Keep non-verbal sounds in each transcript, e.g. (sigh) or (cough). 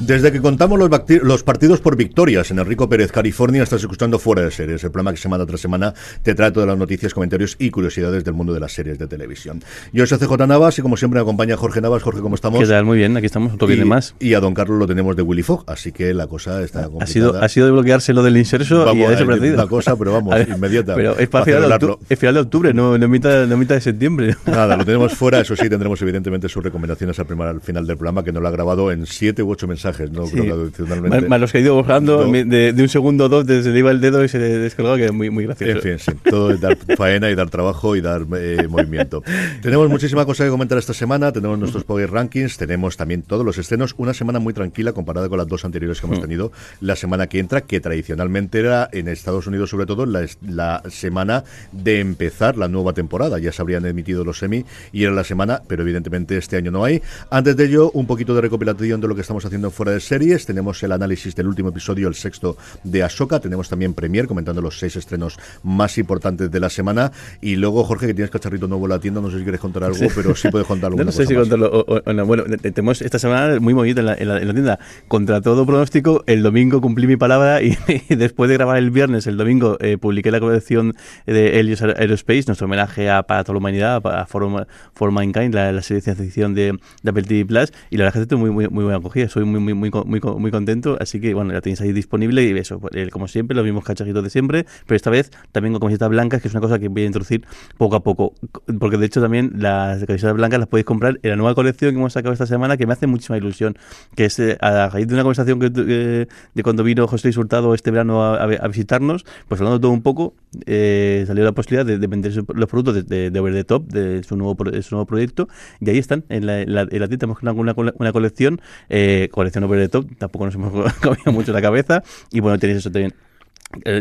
Desde que contamos los, los, partidos por victorias en Enrico Pérez, California, estás escuchando Fuera de Series, el programa que semana tras semana te trae todas las noticias, comentarios y curiosidades del mundo de las series de televisión. Yo soy CJ Navas y como siempre me acompaña Jorge Navas. Jorge, ¿cómo estamos? ¿Qué tal? Muy bien, aquí estamos, otro viene más. Y a Don Carlos lo tenemos de Willy Fogg, así que la cosa está complicada. Ha sido, ha sido desbloquearse lo del inserso vamos, y ha desaparecido. La cosa, pero vamos, (laughs) inmediata. Pero es para final de, es final de octubre, no, no, mitad, no mitad de septiembre. (laughs) Nada, lo tenemos fuera, eso sí, tendremos evidentemente sus recomendaciones al, primer, al final del programa, que nos lo ha grabado en siete u ocho mensajes, no Sí. creo que adicionalmente. Más los que he ido borrando No. de, de un segundo o dos, se le iba el dedo y se le descolgaba, que es muy, muy gracioso. En fin, sí, todo es dar (laughs) faena y dar trabajo y dar eh, movimiento. Tenemos muchísima cosa que comentar esta semana, tenemos nuestros Power Rankings, tenemos también todos los estrenos, una semana muy tranquila comparada con las dos anteriores que hemos tenido la semana que entra, que tradicionalmente era en Estados Unidos sobre todo la, la semana de empezar la nueva temporada, ya se habrían emitido los semi y era la semana, pero evidentemente este año no hay. Antes de ello, un poquito de recopilación de lo que estamos haciendo fuera de series, tenemos el análisis del último episodio, el sexto de Ahsoka, tenemos también Premier comentando los seis estrenos más importantes de la semana y luego Jorge que tienes cacharrito nuevo en la tienda, no sé si quieres contar algo, pero sí puedes contar (laughs) alguna no sé si más. contarlo o, o- no. Bueno, te- tenemos esta semana muy movida en la, en la- en la tienda. Contra todo pronóstico, el domingo cumplí mi palabra y, (laughs) y después de grabar el viernes, el domingo, eh, publiqué la colección de Helios Aerospace, nuestro homenaje a Para toda la humanidad, a For, For Mankind, la, la serie de ciencia ficción de, de Apple TV Plus. Y la verdad es que estoy muy, muy, muy buena acogida. Soy muy, muy, muy, muy, co- muy contento. Así que, bueno, la tenéis ahí disponible y eso, pues, eh, como siempre, los mismos cachajitos de siempre. Pero esta vez también con camisetas blancas, que es una cosa que voy a introducir poco a poco. Porque de hecho también las camisetas blancas las podéis comprar en la nueva colección que hemos sacado esta semana, que me hace muchísima ilusión. Que es eh, a raíz de una conversación que, que- de cuando vino José Luis Hurtado este verano a, a- a visitarnos, pues hablando todo un poco, eh, salió la posibilidad de, de vender los productos de, de, de Over the Top, de su nuevo, de su nuevo proyecto, y ahí están, en la, en la, en la tienda hemos creado una, una, una colección, colección Over the Top, tampoco nos hemos (laughs) comido mucho la cabeza, y bueno, tenéis eso también.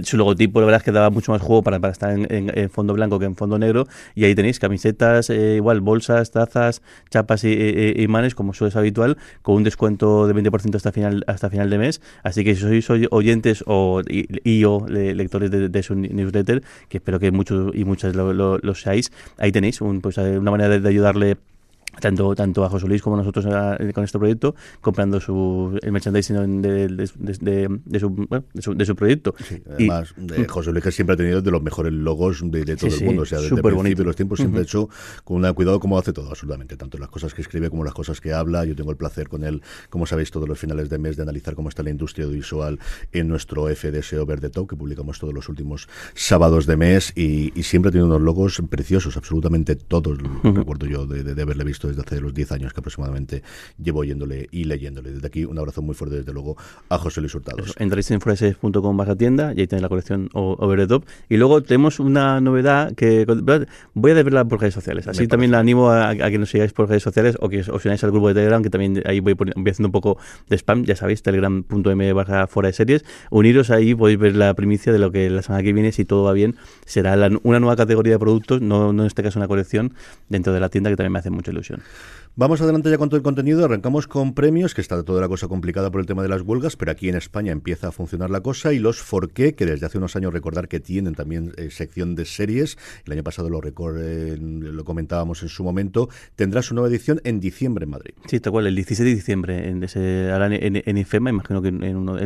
Su logotipo, la verdad es que daba mucho más juego para, para estar en, en- en fondo blanco que en fondo negro. Y ahí tenéis camisetas, eh, igual bolsas, tazas, chapas y, y- y imanes, como suele ser habitual, con un descuento de 20% hasta final, hasta final de mes. Así que si sois oy- oyentes o, y, y o le- lectores de, de su newsletter, que espero que muchos y muchas lo, lo- lo seáis, ahí tenéis un, pues, una manera de, de ayudarle tanto, tanto a José Luis como a nosotros a- con este proyecto, comprando su, el merchandising de, de, de- de- su, bueno, de, su, de su proyecto. Sí, Y- además, eh, José Luis que siempre ha tenido de los mejores logos de, todo Sí, el mundo. O sea, desde el principio los tiempos siempre ha hecho con un cuidado como hace todo, absolutamente. Tanto las cosas que escribe como las cosas que habla. Yo tengo el placer con él, como sabéis, todos los finales de mes de analizar cómo está la industria audiovisual en nuestro FDS Over the Top, que publicamos todos los últimos sábados de mes. Y, y siempre ha tenido unos logos preciosos, absolutamente todos. Lo recuerdo yo de haberle visto desde hace los 10 años que aproximadamente llevo oyéndole y leyéndole. Desde aquí, un abrazo muy fuerte, desde luego, a José Luis Hurtado. Eso, entráis en foreses.com barra tienda y ahí tenéis la colección Over the Top. Y luego tenemos una novedad que voy a desvelar por redes sociales. Así Me también la animo a, a que nos sigáis por redes sociales o que os unáis al grupo de Telegram, que también ahí voy, voy haciendo un poco de spam, ya sabéis, telegram.m barra fuera de series. Uniros ahí, podéis ver la primicia de lo que la semana que viene, si todo va bien, será la- una nueva categoría de productos, no, no en este caso una colección, dentro de la tienda que también me hace mucha ilusión. religion Vamos adelante ya con todo el contenido. Arrancamos con premios, que está toda la cosa complicada por el tema de las huelgas, pero aquí en España empieza a funcionar la cosa. Y los Forqué, que desde hace unos años recordar que tienen también eh, sección de series. El año pasado lo, eh, lo comentábamos en su momento. Tendrá su nueva edición en diciembre en Madrid. Sí, tal cual, el 16 de diciembre. En, ese, en, IFEMA, imagino que en uno,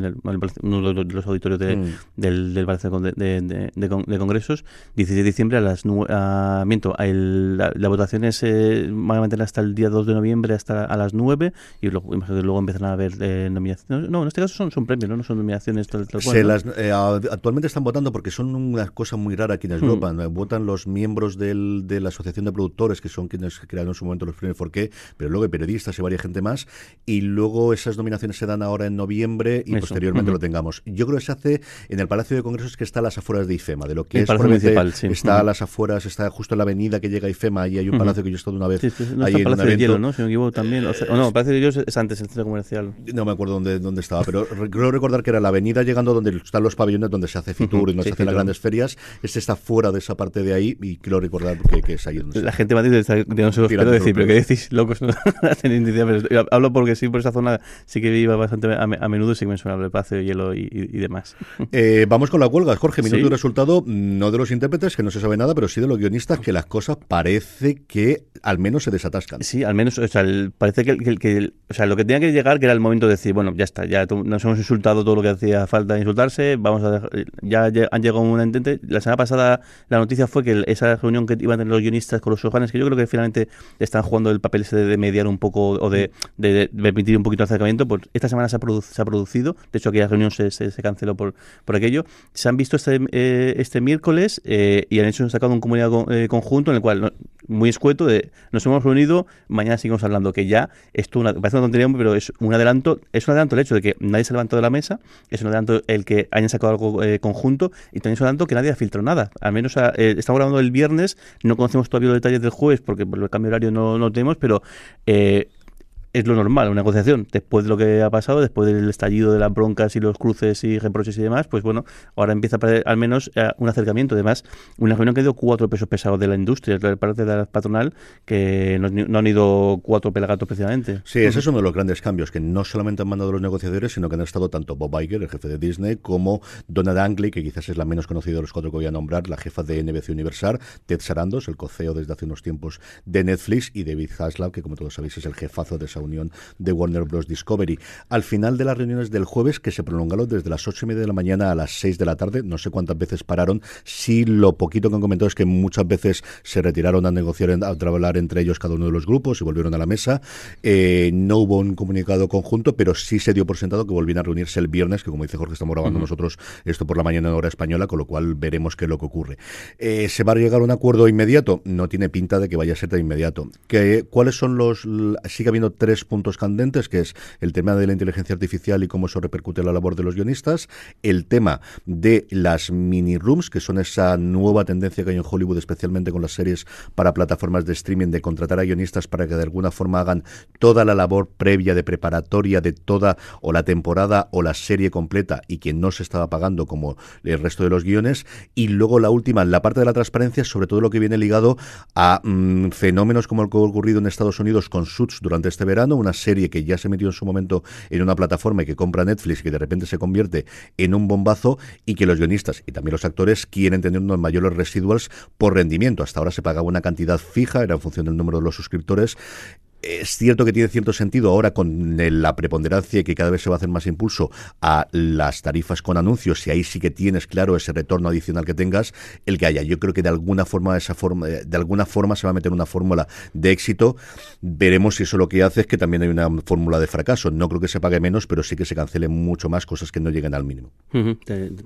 uno de los auditorios mm. del, del Palacio de, Congresos. 16 de diciembre a las. A, miento, la, votación es, eh, van a mantener hasta el día 2 de noviembre hasta a las 9 y luego, luego empezarán a haber eh, nominaciones. No, en este caso son, son premios, ¿no? no son nominaciones tal, Las, eh, actualmente están votando porque son una cosa muy rara quienes hmm. votan. Votan los miembros del, de la Asociación de Productores, que son quienes crearon en su momento los premios qué pero luego hay periodistas y varias gente más. Y luego esas nominaciones se dan ahora en noviembre y posteriormente lo tengamos. Yo creo que se hace en el Palacio de Congresos que está a las afueras de IFEMA, de lo que es municipal, está a las afueras, está justo en la avenida que llega a IFEMA y hay un palacio que yo he estado una vez ahí en ¿no? Si me equivoco también. O, no, parece que yo es antes el centro comercial. No me acuerdo dónde, dónde estaba, pero creo recordar que era la avenida llegando donde están los pabellones donde se hace Fitur y donde se hacen las grandes ferias. Este está fuera de esa parte de ahí y creo recordar que, que es ahí donde La gente va está, no se los quiero decir, pero ¿qué decís? Locos, no. (laughs) Pero hablo porque sí, por esa zona sí que iba bastante a, menudo y sí que me suena el espacio de hielo y, demás. (laughs) Eh, vamos con la huelga, Jorge. Minuto y resultado, no de los intérpretes, que no se sabe nada, pero sí de los guionistas, que las cosas parece que al menos se desatascan. Sí, al menos, o sea, parece que, que, o sea, lo que tenía que llegar que era el momento de decir, bueno, ya está, ya nos hemos insultado todo lo que hacía falta insultarse, vamos a ya han llegado a un entente. La semana pasada la noticia fue que esa reunión que iban a tener los guionistas con los sojanes, que yo creo que finalmente están jugando el papel ese de mediar un poco o de, de, permitir un poquito de acercamiento, pues esta semana se ha, se ha producido, de hecho aquella reunión se, se, canceló por, por aquello, se han visto este, eh, este miércoles eh, y han hecho sacado un comunicado eh, conjunto en el cual, muy escueto, de nos hemos reunido, mañana seguimos hablando, que ya esto una, parece una tontería, pero es un adelanto, es un adelanto el hecho de que nadie se ha levantado de la mesa, es un adelanto el que hayan sacado algo eh, conjunto y también es un adelanto que nadie ha filtrado nada. Al menos eh, estamos grabando el viernes, no conocemos todavía los detalles del jueves porque por el cambio horario no, no tenemos, pero eh, es lo normal, una negociación. Después de lo que ha pasado, después del estallido de las broncas y los cruces y reproches y demás, pues bueno, ahora empieza a perder al menos eh, un acercamiento. Además, una reunión que ido cuatro pesos pesados de la industria, de parte de la patronal, que no, han ido cuatro pelagatos precisamente. Sí, ese es uno de los grandes cambios, que no solamente han mandado los negociadores, sino que han estado tanto Bob Iger, el jefe de Disney, como Donna Dangley, que quizás es la menos conocida de los cuatro que voy a nombrar, la jefa de NBC Universal, Ted Sarandos, el coceo desde hace unos tiempos de Netflix, y David Zaslav, que como todos sabéis es el jefazo de esa unión de Warner Bros. Discovery. Al final de las reuniones del jueves, que se prolongaron desde las ocho y media de la mañana a las seis de la tarde, no sé cuántas veces pararon, sí lo poquito que han comentado es que muchas veces se retiraron a negociar, a trabajar entre ellos cada uno de los grupos y volvieron a la mesa. Eh, no hubo un comunicado conjunto, pero sí se dio por sentado que volvían a reunirse el viernes, que como dice Jorge, estamos grabando nosotros esto por la mañana en hora española, con lo cual veremos qué es lo que ocurre. Eh, ¿Se va a llegar a un acuerdo inmediato? No tiene pinta de que vaya a ser tan inmediato. ¿Qué, ¿Cuáles son los...? Sigue habiendo tres puntos candentes, que es el tema de la inteligencia artificial y cómo eso repercute en la labor de los guionistas, el tema de las mini rooms, que son esa nueva tendencia que hay en Hollywood, especialmente con las series para plataformas de streaming, de contratar a guionistas para que de alguna forma hagan toda la labor previa de preparatoria de toda o la temporada o la serie completa y que no se estaba pagando como el resto de los guiones. Y luego la última, la parte de la transparencia, sobre todo lo que viene ligado a mm, fenómenos como el que ha ocurrido en Estados Unidos con Suits durante este verano, una serie que ya se metió en su momento en una plataforma y que compra Netflix y que de repente se convierte en un bombazo y que los guionistas y también los actores quieren tener unos mayores residuals por rendimiento. Hasta ahora se pagaba una cantidad fija, era en función del número de los suscriptores es cierto que tiene cierto sentido ahora con la preponderancia y que cada vez se va a hacer más impulso a las tarifas con anuncios y ahí sí que tienes claro ese retorno adicional que tengas el que haya. Yo creo que de alguna forma esa forma de alguna forma se va a meter una fórmula de éxito. Veremos si eso lo que hace es que también hay una fórmula de fracaso. No creo que se pague menos, pero sí que se cancelen mucho más cosas que no lleguen al mínimo.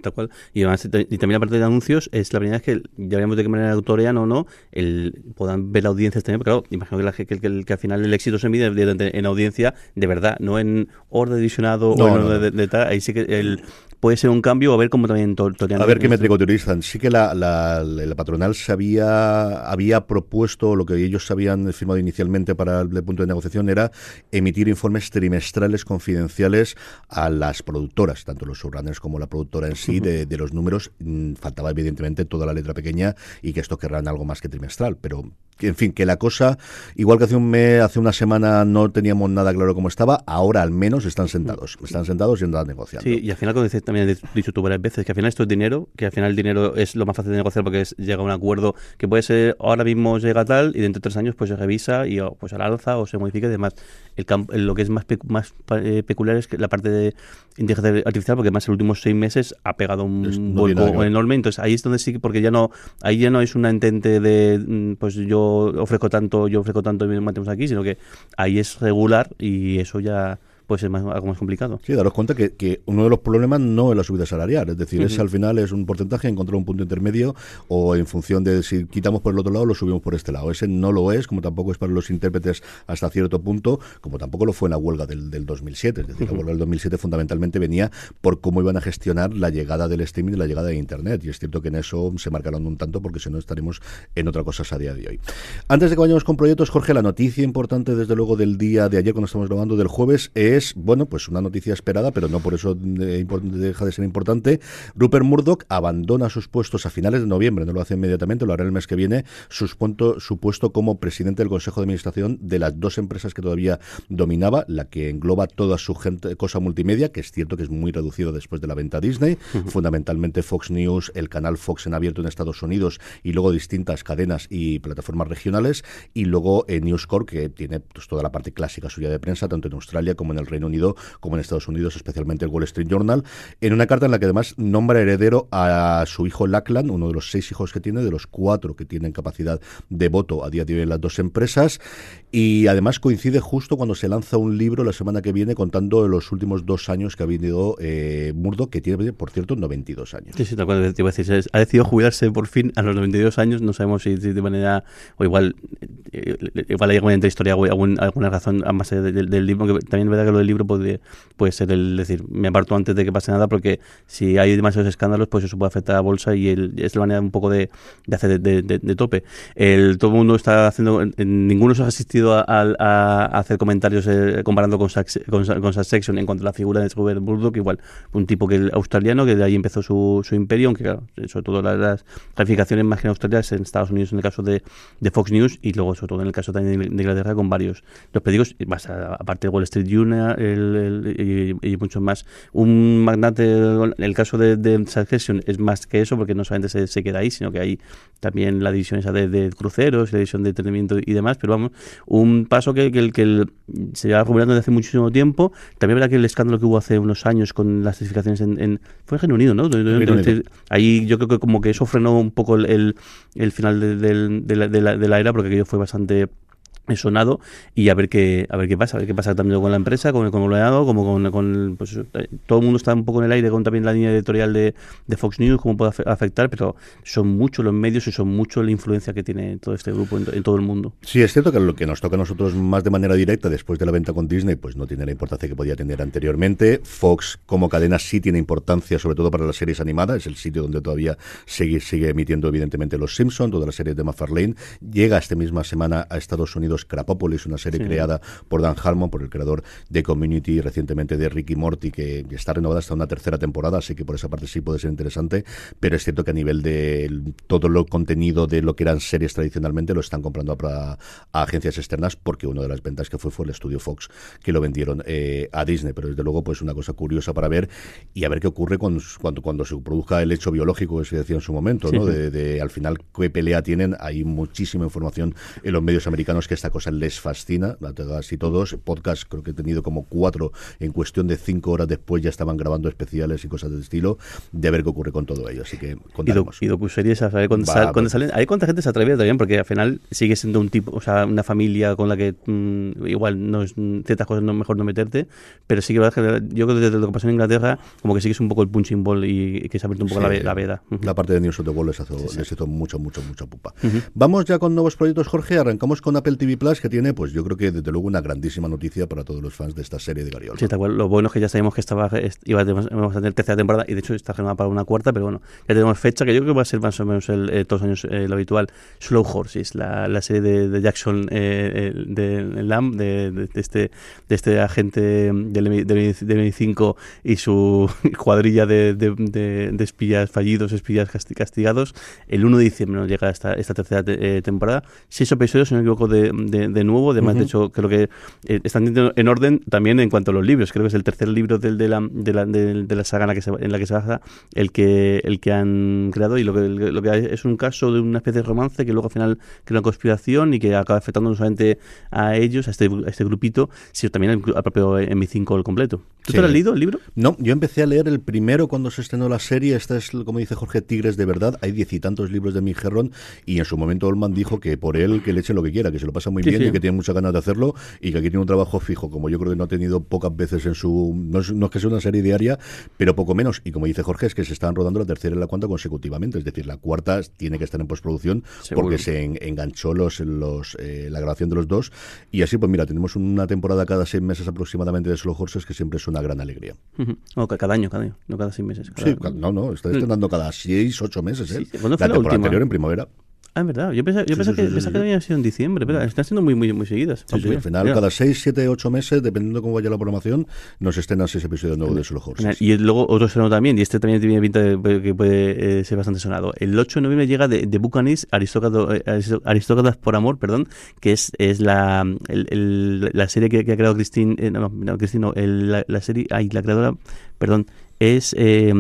tal cual. Y, además, y también la parte de anuncios es la primera vez que ya veremos de qué manera autorean o no el puedan ver la audiencia también, pero claro, imagino que, la, que, que al final el éxito se mide en audiencia de verdad, no en orden divisionado o en de, tal. Ahí sí que el, puede ser un cambio, a ver cómo también A ver qué métrico utilizan. Sí que la, la, la, patronal se había, había propuesto, lo que ellos habían firmado inicialmente para el punto de negociación era emitir informes trimestrales confidenciales a las productoras, tanto los subrunners como la productora en sí, de, de, los números. Mm, faltaba evidentemente toda la letra pequeña y que esto querrán algo más que trimestral, pero en fin, que la cosa, igual que hace un mes, hace una semana no teníamos nada claro cómo estaba, ahora al menos están sentados, están sentados y andan negociando. Sí, y al final, como dices, también has dicho tú varias veces, que al final esto es dinero, que al final el dinero es lo más fácil de negociar porque es, llega a un acuerdo que puede ser ahora mismo llega tal y dentro de tres años pues se revisa y pues al alza o se modifica y demás. El campo, lo que es más, más eh, peculiar es que la parte de inteligencia artificial, porque además en los últimos seis meses ha pegado un vuelco enorme, entonces ahí es donde sí, porque ya no, ahí ya no es una entente de, mm, pues yo ofrezco tanto, yo ofrezco tanto y me mantenemos aquí, sino que ahí es regular y eso ya pues es más, algo más complicado. Sí, daros cuenta que, que, uno de los problemas no es la subida salarial, es decir, es al final es un porcentaje, encontrar un punto intermedio o en función de si quitamos por el otro lado lo subimos por este lado. Ese no lo es, como tampoco es para los intérpretes hasta cierto punto, como tampoco lo fue en la huelga del, del 2007. Es decir, la huelga del 2007 fundamentalmente venía por cómo iban a gestionar la llegada del streaming y la llegada de Internet. Y es cierto que en eso se marcaron un tanto porque si no estaremos en otra cosa a día de hoy. Antes de que vayamos con proyectos, Jorge, la noticia importante desde luego del día de ayer cuando estamos grabando del jueves es es, bueno, pues una noticia esperada, pero no por eso deja de ser importante. Rupert Murdoch abandona sus puestos a finales de noviembre, no lo hace inmediatamente, lo hará el mes que viene, su, su puesto como presidente del Consejo de Administración de las dos empresas que todavía dominaba, la que engloba toda su gente, cosa multimedia, que es cierto que es muy reducido después de la venta a Disney, fundamentalmente Fox News, el canal Fox en abierto en Estados Unidos y luego distintas cadenas y plataformas regionales, y luego eh, News Corp, que tiene pues, toda la parte clásica suya de prensa, tanto en Australia como en el Reino Unido como en Estados Unidos, especialmente el Wall Street Journal, en una carta en la que además nombra heredero a su hijo Lackland, uno de los seis hijos que tiene, de los cuatro que tienen capacidad de voto a día de hoy en las dos empresas, y además coincide justo cuando se lanza un libro la semana que viene contando los últimos dos años que ha venido eh, Murdo, que tiene, por cierto, 92 años. Sí, sí, te acuerdo, te iba a decir, ha decidido jubilarse por fin a los 92 años, no sabemos si, de manera, o igual, eh, igual hay alguna historia, alguna razón más del, del libro, que también es verdad que lo del libro puede, puede ser el decir, me aparto antes de que pase nada, porque si hay demasiados escándalos, pues eso puede afectar a la bolsa y el, es la manera un poco de, de hacer de, tope. El, todo el mundo está haciendo, ninguno se ha asistido a, hacer comentarios eh, comparando con, con, con en cuanto a la figura de Robert Murdoch, igual un tipo que el australiano, que de ahí empezó su, su imperio, aunque claro, sobre todo las, calificaciones más que en Australia en Estados Unidos en el caso de, de, Fox News y luego sobre todo en el caso también de Inglaterra con varios los periódicos, aparte de Wall Street Journal, el y, mucho más. Un magnate, el caso de, de, Succession es más que eso, porque no solamente se, se, queda ahí, sino que hay también la división esa de, cruceros, la división de entretenimiento y demás, pero vamos, un paso que, que, que se lleva formulando desde hace muchísimo tiempo. También verdad que el escándalo que hubo hace unos años con las certificaciones en, fue en Reino Unido, ¿no? Ahí yo creo que como que eso frenó un poco el, el, final de, de, la, de, la, de la era, porque aquello fue bastante sonado y a ver qué a ver qué pasa a ver qué pasa también con la empresa con el conglomerado como con, con pues, todo el mundo está un poco en el aire con también la línea editorial de, de Fox News cómo puede afectar pero son muchos los medios y son mucho la influencia que tiene todo este grupo en, todo el mundo. Sí es cierto que lo que nos toca a nosotros más de manera directa después de la venta con Disney pues no tiene la importancia que podía tener anteriormente. Fox como cadena sí tiene importancia sobre todo para las series animadas es el sitio donde todavía sigue sigue emitiendo evidentemente los Simpsons todas las series de McFarlane llega esta misma semana a Estados Unidos Crapopolis, una serie creada por Dan Harmon, por el creador de Community y recientemente de Ricky Morty, que está renovada hasta una tercera temporada, así que por esa parte sí puede ser interesante, pero es cierto que a nivel de todo lo contenido de lo que eran series tradicionalmente lo están comprando a, agencias externas porque una de las ventas que fue fue el estudio Fox que lo vendieron eh, a Disney, pero desde luego pues una cosa curiosa para ver y a ver qué ocurre cuando, cuando, cuando se produzca el hecho biológico que se decía en su momento, ¿no? De, de, al final qué pelea tienen, hay muchísima información en los medios americanos que está cosa les fascina, así todos. Podcast creo que he tenido como cuatro en cuestión de cinco horas después ya estaban grabando especiales y cosas de estilo, de ver qué ocurre con todo ello. Así que contaremos. Y, docuseries a saber cuándo, salen. Hay cuánta gente se atreve también, porque al final sigue siendo un tipo, o sea, una familia con la que mm, igual no es, ciertas cosas no mejor no meterte, pero sí que yo creo que desde lo que pasó en Inglaterra, como que sigues un poco el punching ball y, que se ha abierto un poco la, veda. La parte de News of the World les hizo, mucho, mucho, mucho pupa. Vamos ya con nuevos proyectos, Jorge. Arrancamos con Apple TV Plus que tiene, pues yo creo que desde luego una grandísima noticia para todos los fans de esta serie de Gary Oldman. Sí, tal cual. Lo bueno es que ya sabemos que estaba, iba a tener tercera temporada y de hecho está generada para una cuarta, pero bueno, ya tenemos fecha que yo creo que va a ser más o menos el, eh, todos los años eh, lo habitual. Slow Horses, la, la serie de, de Jackson eh, de Lamb, de, de, este, de este agente del, del, del 25 y su (laughs) cuadrilla de, de, espías fallidos, espías castigados. El 1 de diciembre nos llega esta, esta tercera te, temporada. Seis episodios, si no me equivoco, de, de, nuevo. Además, uh -huh. de hecho, creo que eh, están en orden también en cuanto a los libros. Creo que es el tercer libro del, de, la, de, la, de, de la saga en la, que se, en la que se basa el que, el que han creado y lo que, lo que es un caso de una especie de romance que luego al final crea una conspiración y que acaba afectando no solamente a ellos, a este, a este grupito, sino también al, al propio M5 el completo. ¿Tú sí. te lo has leído el libro? No, yo empecé a leer el primero cuando se estrenó la serie. Esta es, como dice Jorge, Tigres de verdad. Hay diez y tantos libros de Migerron y en su momento Olman dijo que por él que le eche lo que quiera, que se lo pasa muy sí, bien sí. y que tiene muchas ganas de hacerlo y que aquí tiene un trabajo fijo, como yo creo que no ha tenido pocas veces en su... No es, no es que sea una serie diaria, pero poco menos. Y como dice Jorge, es que se están rodando la tercera y la cuarta consecutivamente. Es decir, la cuarta tiene que estar en postproducción Seguro. porque se en, enganchó los, los eh, la grabación de los dos. Y así, pues mira, tenemos una temporada cada seis meses aproximadamente de Slow Horses, que siempre es una gran alegría. Uh -huh. no, cada año, cada año, no cada seis meses. Cada... Sí, no, no, está estrenando cada seis, ocho meses. ¿eh? Sí, la temporada anterior en primavera. Ah, es verdad. Yo pensaba, yo sí, pensaba sí, que, sí, que había sido en diciembre, pero están siendo muy, muy, muy seguidas. Sí, sí, al final, mira. cada 6, 7, 8 meses, dependiendo de cómo vaya la programación, nos estrenan 6 episodios nuevos de Solo Horses. Y luego otro estreno también, y este también tiene pinta de que puede eh, ser bastante sonado. El 8 de noviembre llega de, de Bucanis, Aristócratas, Aristócratas por Amor, perdón, que es, es la, el, el, la serie que, que, ha creado Christine, eh, no, no, Christine, no, el, la, la, serie, ay, la creadora, perdón, es eh,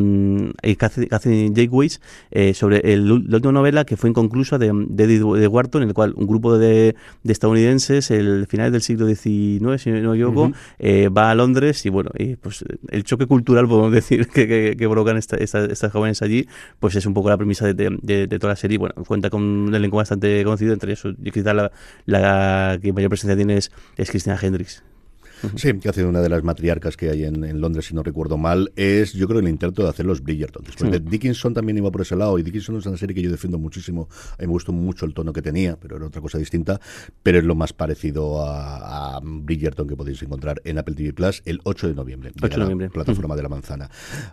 Catherine Jakeways eh, sobre el, la última novela que fue inconclusa de, de, de Wharton, en el cual un grupo de, de estadounidenses, el final del siglo XIX, si no me equivoco, uh -huh. eh, va a Londres y bueno, y pues el choque cultural, podemos (laughs) decir, que, que, que provocan esta, esta, estas jóvenes allí, pues es un poco la premisa de, de, toda la serie. Bueno, cuenta con un elenco bastante conocido, entre ellos quizá la, la que mayor presencia tiene es, es Christina Hendricks. Sí, que hace una de las matriarcas que hay en, en, Londres, si no recuerdo mal, es yo creo el intento de hacer los Bridgerton. Después sí. de Dickinson también iba por ese lado, y Dickinson es una serie que yo defiendo muchísimo. A mí me gustó mucho el tono que tenía, pero era otra cosa distinta. Pero es lo más parecido a, a Bridgerton que podéis encontrar en Apple TV Plus el 8 de noviembre. 8 de noviembre. plataforma de la manzana.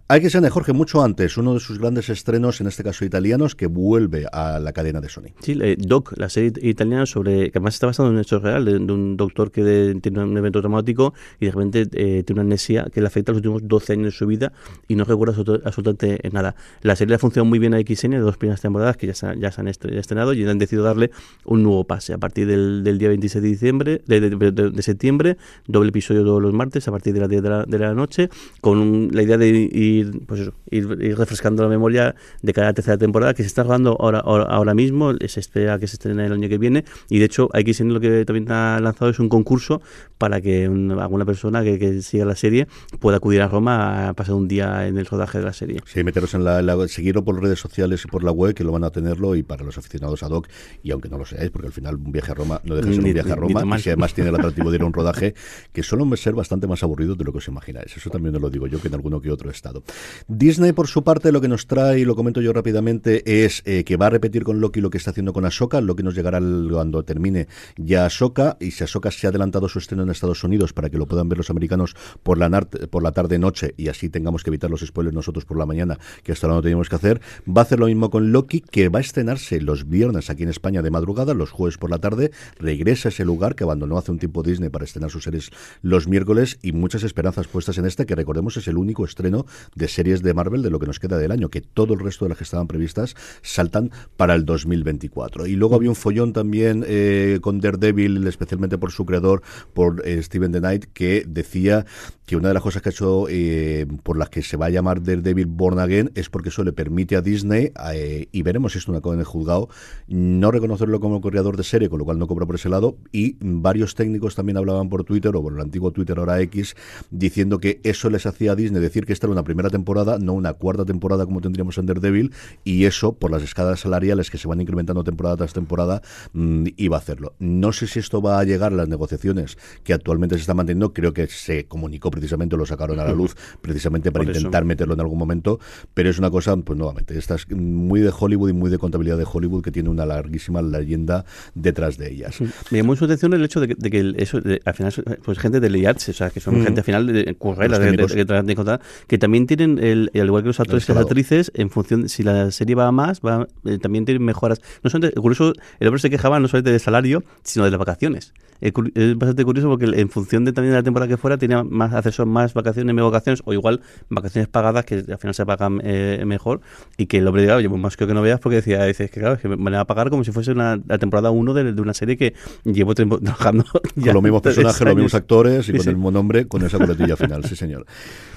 Hay que ser, Jorge, mucho antes, uno de sus grandes estrenos, en este caso italianos, que vuelve a la cadena de Sony. Sí, eh, Doc, la serie italiana sobre, que además está basada en un hecho real, de, de un doctor que de, tiene un evento traumático y de repente eh, tiene una amnesia que le afecta los últimos 12 años de su vida y no recuerda absolutamente nada. La serie ha funcionado muy bien a XN de dos primeras temporadas que ya se, ya se han estrenado y han decidido darle un nuevo pase a partir del, día 26 de diciembre de, septiembre, doble episodio todos los martes a partir de las 10 de la, de la noche, con un, la idea de ir, pues eso, ir, refrescando la memoria de cada tercera temporada que se está rodando ahora, ahora, ahora mismo, se espera que se estrene el año que viene y de hecho XN lo que también ha lanzado es un concurso para que alguna persona que, que, siga la serie pueda acudir a Roma a pasar un día en el rodaje de la serie. Sí, meteros en la, la, seguirlo por redes sociales y por la web, que lo van a tenerlo, y para los aficionados ad hoc, y aunque no lo seáis, porque al final un viaje a Roma no deja de ser un viaje a Roma, y si además tiene el atractivo de ir a un rodaje, (laughs) que suele ser bastante más aburrido de lo que os imagináis. Eso también os lo digo yo, que en alguno que otro estado. Disney, por su parte, lo que nos trae, y lo comento yo rápidamente, es eh, que va a repetir con Loki lo que está haciendo con Ahsoka, lo que nos llegará cuando termine ya Ahsoka, y si Ahsoka se ha adelantado su estreno en Estados Unidos para que lo puedan ver los americanos por la, por la tarde-noche y así tengamos que evitar los spoilers nosotros por la mañana, que hasta ahora no teníamos que hacer. Va a hacer lo mismo con Loki, que va a estrenarse los viernes aquí en España de madrugada, los jueves por la tarde. Regresa a ese lugar que abandonó hace un tiempo Disney para estrenar sus series los miércoles y muchas esperanzas puestas en este, que recordemos es el único estreno de series de Marvel de lo que nos queda del año, que todo el resto de las que estaban previstas saltan para el 2024. Y luego había un follón también eh, con Daredevil, especialmente por su creador, por eh, Steven Knight, que decía que una de las cosas que ha hecho eh, por las que se va a llamar Daredevil Born Again es porque eso le permite a Disney, eh, y veremos esto una cosa en el juzgado, no reconocerlo como corredor de serie, con lo cual no cobra por ese lado, y varios técnicos también hablaban por Twitter, o por el antiguo Twitter ahora X, diciendo que eso les hacía a Disney decir que esta era una primera temporada, no una cuarta temporada como tendríamos en Daredevil, y eso, por las escalas salariales que se van incrementando temporada tras temporada, mmm, iba a hacerlo. No sé si esto va a llegar a las negociaciones que actualmente se están está manteniendo. Creo que se comunicó precisamente, lo sacaron a la luz precisamente para intentar meterlo en algún momento, pero es una cosa, pues nuevamente, esta es muy de Hollywood y muy de contabilidad de Hollywood que tiene una larguísima leyenda detrás de ellas. Me llamó su atención el hecho de que, eso, al final, pues gente de IATSE, o sea, que son gente al final de currelas, de, que también tienen, el, al igual que los actores y las actrices, en función, si la serie va a más, va, eh, también tienen mejoras. No solamente, curioso, el hombre se quejaba no solamente del salario, sino de las vacaciones es bastante curioso porque en función de también de la temporada que fuera, tenía más acceso más vacaciones, menos vacaciones, o igual vacaciones pagadas que al final se pagan eh, mejor y que el hombre diga, oye, pues más creo que no veas porque decía, dices que claro, que me van a pagar como si fuese una, la temporada 1 de, una serie que llevo tiempo (laughs) trabajando. Ya con los mismos personajes, los mismos actores y con el mismo nombre, con esa coletilla final, sí señor. (laughs)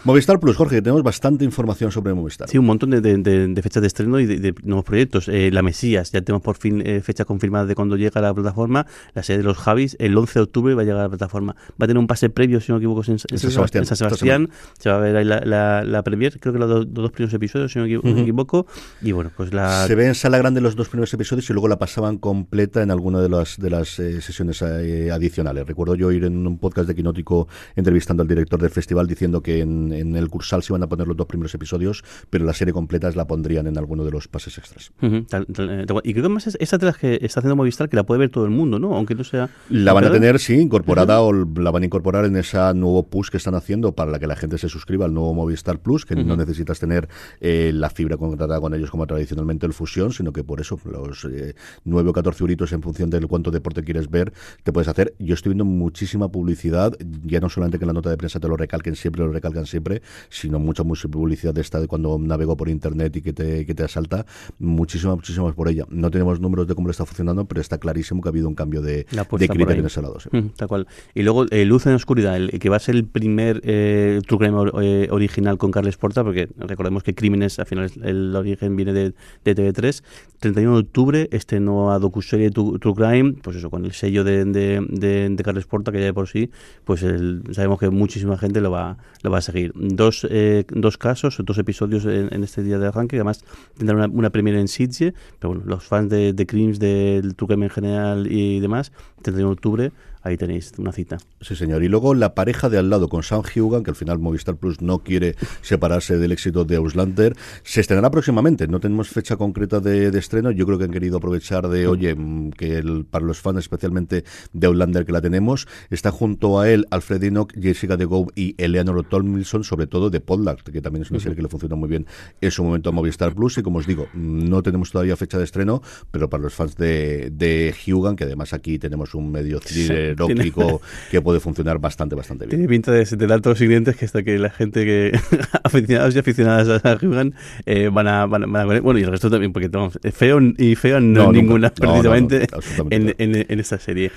Movistar Plus, Jorge, tenemos bastante información sobre Movistar. Sí, un montón de, de, fechas de estreno y de, nuevos proyectos. Eh, la Mesías, ya tenemos por fin eh, fecha confirmada de cuando llega a la plataforma. La serie de los Javis, el 11 de octubre va a llegar a la plataforma. Va a tener un pase previo, si no me equivoco, en, San, Sebastián. Se va a ver ahí la, la, la premier, creo que los dos, primeros episodios, si no me equivoco. Y bueno, pues la... Se ve en sala grande los dos primeros episodios y luego la pasaban completa en alguna de las, de las eh, sesiones adicionales. Recuerdo yo ir en un podcast de Quinótico entrevistando al director del festival diciendo que en, en el Cursal se van a poner los dos primeros episodios, pero la serie completa la pondrían en alguno de los pases extras. Eh, y creo que más es esa de las que está haciendo Movistar que la puede ver todo el mundo, ¿no? Aunque no sea. La van a tener, sí, incorporada o la van a incorporar en ese nuevo push que están haciendo para la que la gente se suscriba al nuevo Movistar Plus, que no necesitas tener eh, la fibra contratada con ellos como tradicionalmente el Fusión, sino que por eso los eh, 9 o 14 euritos en función de cuánto deporte quieres ver, te puedes hacer. Yo estoy viendo muchísima publicidad, ya no solamente que en la nota de prensa te lo recalquen siempre, lo recalcan siempre, sino mucha, mucha publicidad de esta de cuando navego por internet y que te, que te asalta, muchísimas, muchísimas por ella. No tenemos números de cómo lo está funcionando, pero está clarísimo que ha habido un cambio de, de criterio en ese lado. Mm, tal cual. Y luego eh, Luz en Oscuridad, el, que va a ser el primer eh, True Crime eh, original con Carles Porta, porque recordemos que Crímenes, al final, el, origen viene de, de, TV3. 31 de octubre, este nueva docuserie True, True Crime, pues eso, con el sello de, de, de, Carles Porta, que ya de por sí, pues sabemos que muchísima gente lo va, lo va a seguir. Dos eh, dos casos, dos episodios en, este día de arranque, que además tendrán una, una primera en Sitge, pero bueno, los fans de, de Crims, del True en general y demás, tendrán en octubre ahí tenéis una cita. Sí, señor. Y luego la pareja de al lado con Sam Hugan, que al final Movistar Plus no quiere separarse del éxito de Auslander, se estrenará próximamente. No tenemos fecha concreta de, estreno. Yo creo que han querido aprovechar de, oye, mm, que el, para los fans especialmente de Outlander que la tenemos, está junto a él Alfred Enoch, Jessica de Gove y Eleanor Tomlinson, sobre todo de Podlart, que también es una serie que le funciona muy bien en su momento a Movistar Plus. Y como os digo, no tenemos todavía fecha de estreno, pero para los fans de, de Hugan, que además aquí tenemos un medio thriller (laughs) que puede funcionar bastante, bastante bien. Tiene pinta de, de dar todos los ingredientes que hasta que la gente que (laughs) aficionados y aficionadas a Hugan eh, van, a, van, a, Bueno, y el resto también, porque vamos, feo y feo no, ninguna, precisamente, en, en, en esta serie.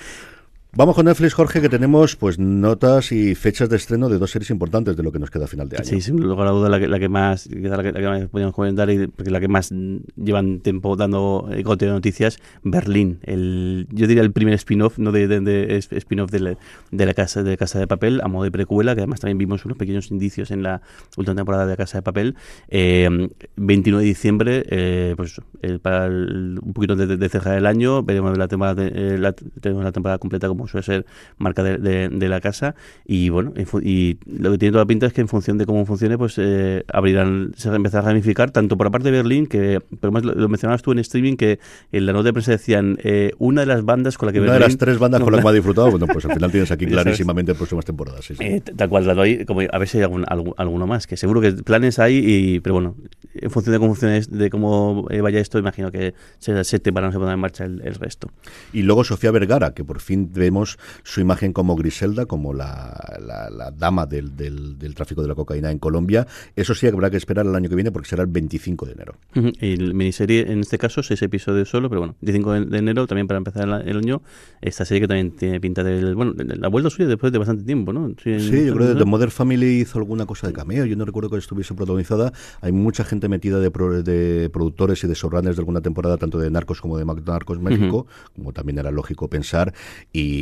Vamos con Netflix, Jorge, que tenemos pues notas y fechas de estreno de dos series importantes de lo que nos queda a final de año. Sí, sin lugar a duda la que, la que más, la que, más podríamos comentar y porque la que más llevan tiempo dando eh, contenido de noticias, Berlín. El, yo diría el primer spin-off, no de, de, spin-off de, la, de la casa de Casa de Papel, a modo de precuela, que además también vimos unos pequeños indicios en la última temporada de Casa de Papel. Eh, 21 de diciembre, eh, pues para un poquito de, de, cerrar el año, veremos la temporada, eh, la, tenemos la temporada completa como suele ser marca de, de, la casa. Y bueno, y lo que tiene toda la pinta es que en función de cómo funcione, pues eh, abrirán, se empezará a ramificar, tanto por la parte de Berlín, que pero más lo, mencionabas tú en streaming, que en la nota de prensa decían eh, una de las bandas con la que Una de las tres bandas con las que (laughs) me ha disfrutado, bueno, pues al final tienes aquí (laughs) clarísimamente próximas temporadas. Sí, eh, tal cual, como a ver si hay algún, alguno más, que seguro que planes hay, y, pero bueno, en función de cómo funcione, de cómo vaya esto, imagino que se, se te van a poner en marcha el, el resto. Y luego Sofía Vergara, que por fin vemos su imagen como Griselda, como la, la, dama del, del, tráfico de la cocaína en Colombia. Eso sí habrá que esperar el año que viene porque será el 25 de enero. Y la miniserie, en este caso, seis episodios solo, pero bueno, 25 de enero también para empezar el año. Esta serie que también tiene pinta del. Bueno, la vuelta suya después de bastante tiempo, ¿no? Sí, yo creo que The Mother Family hizo alguna cosa de cameo. Yo no recuerdo que estuviese protagonizada. Hay mucha gente metida de, de productores y de showrunners de alguna temporada, tanto de Narcos como de Narcos México, como también era lógico pensar, y,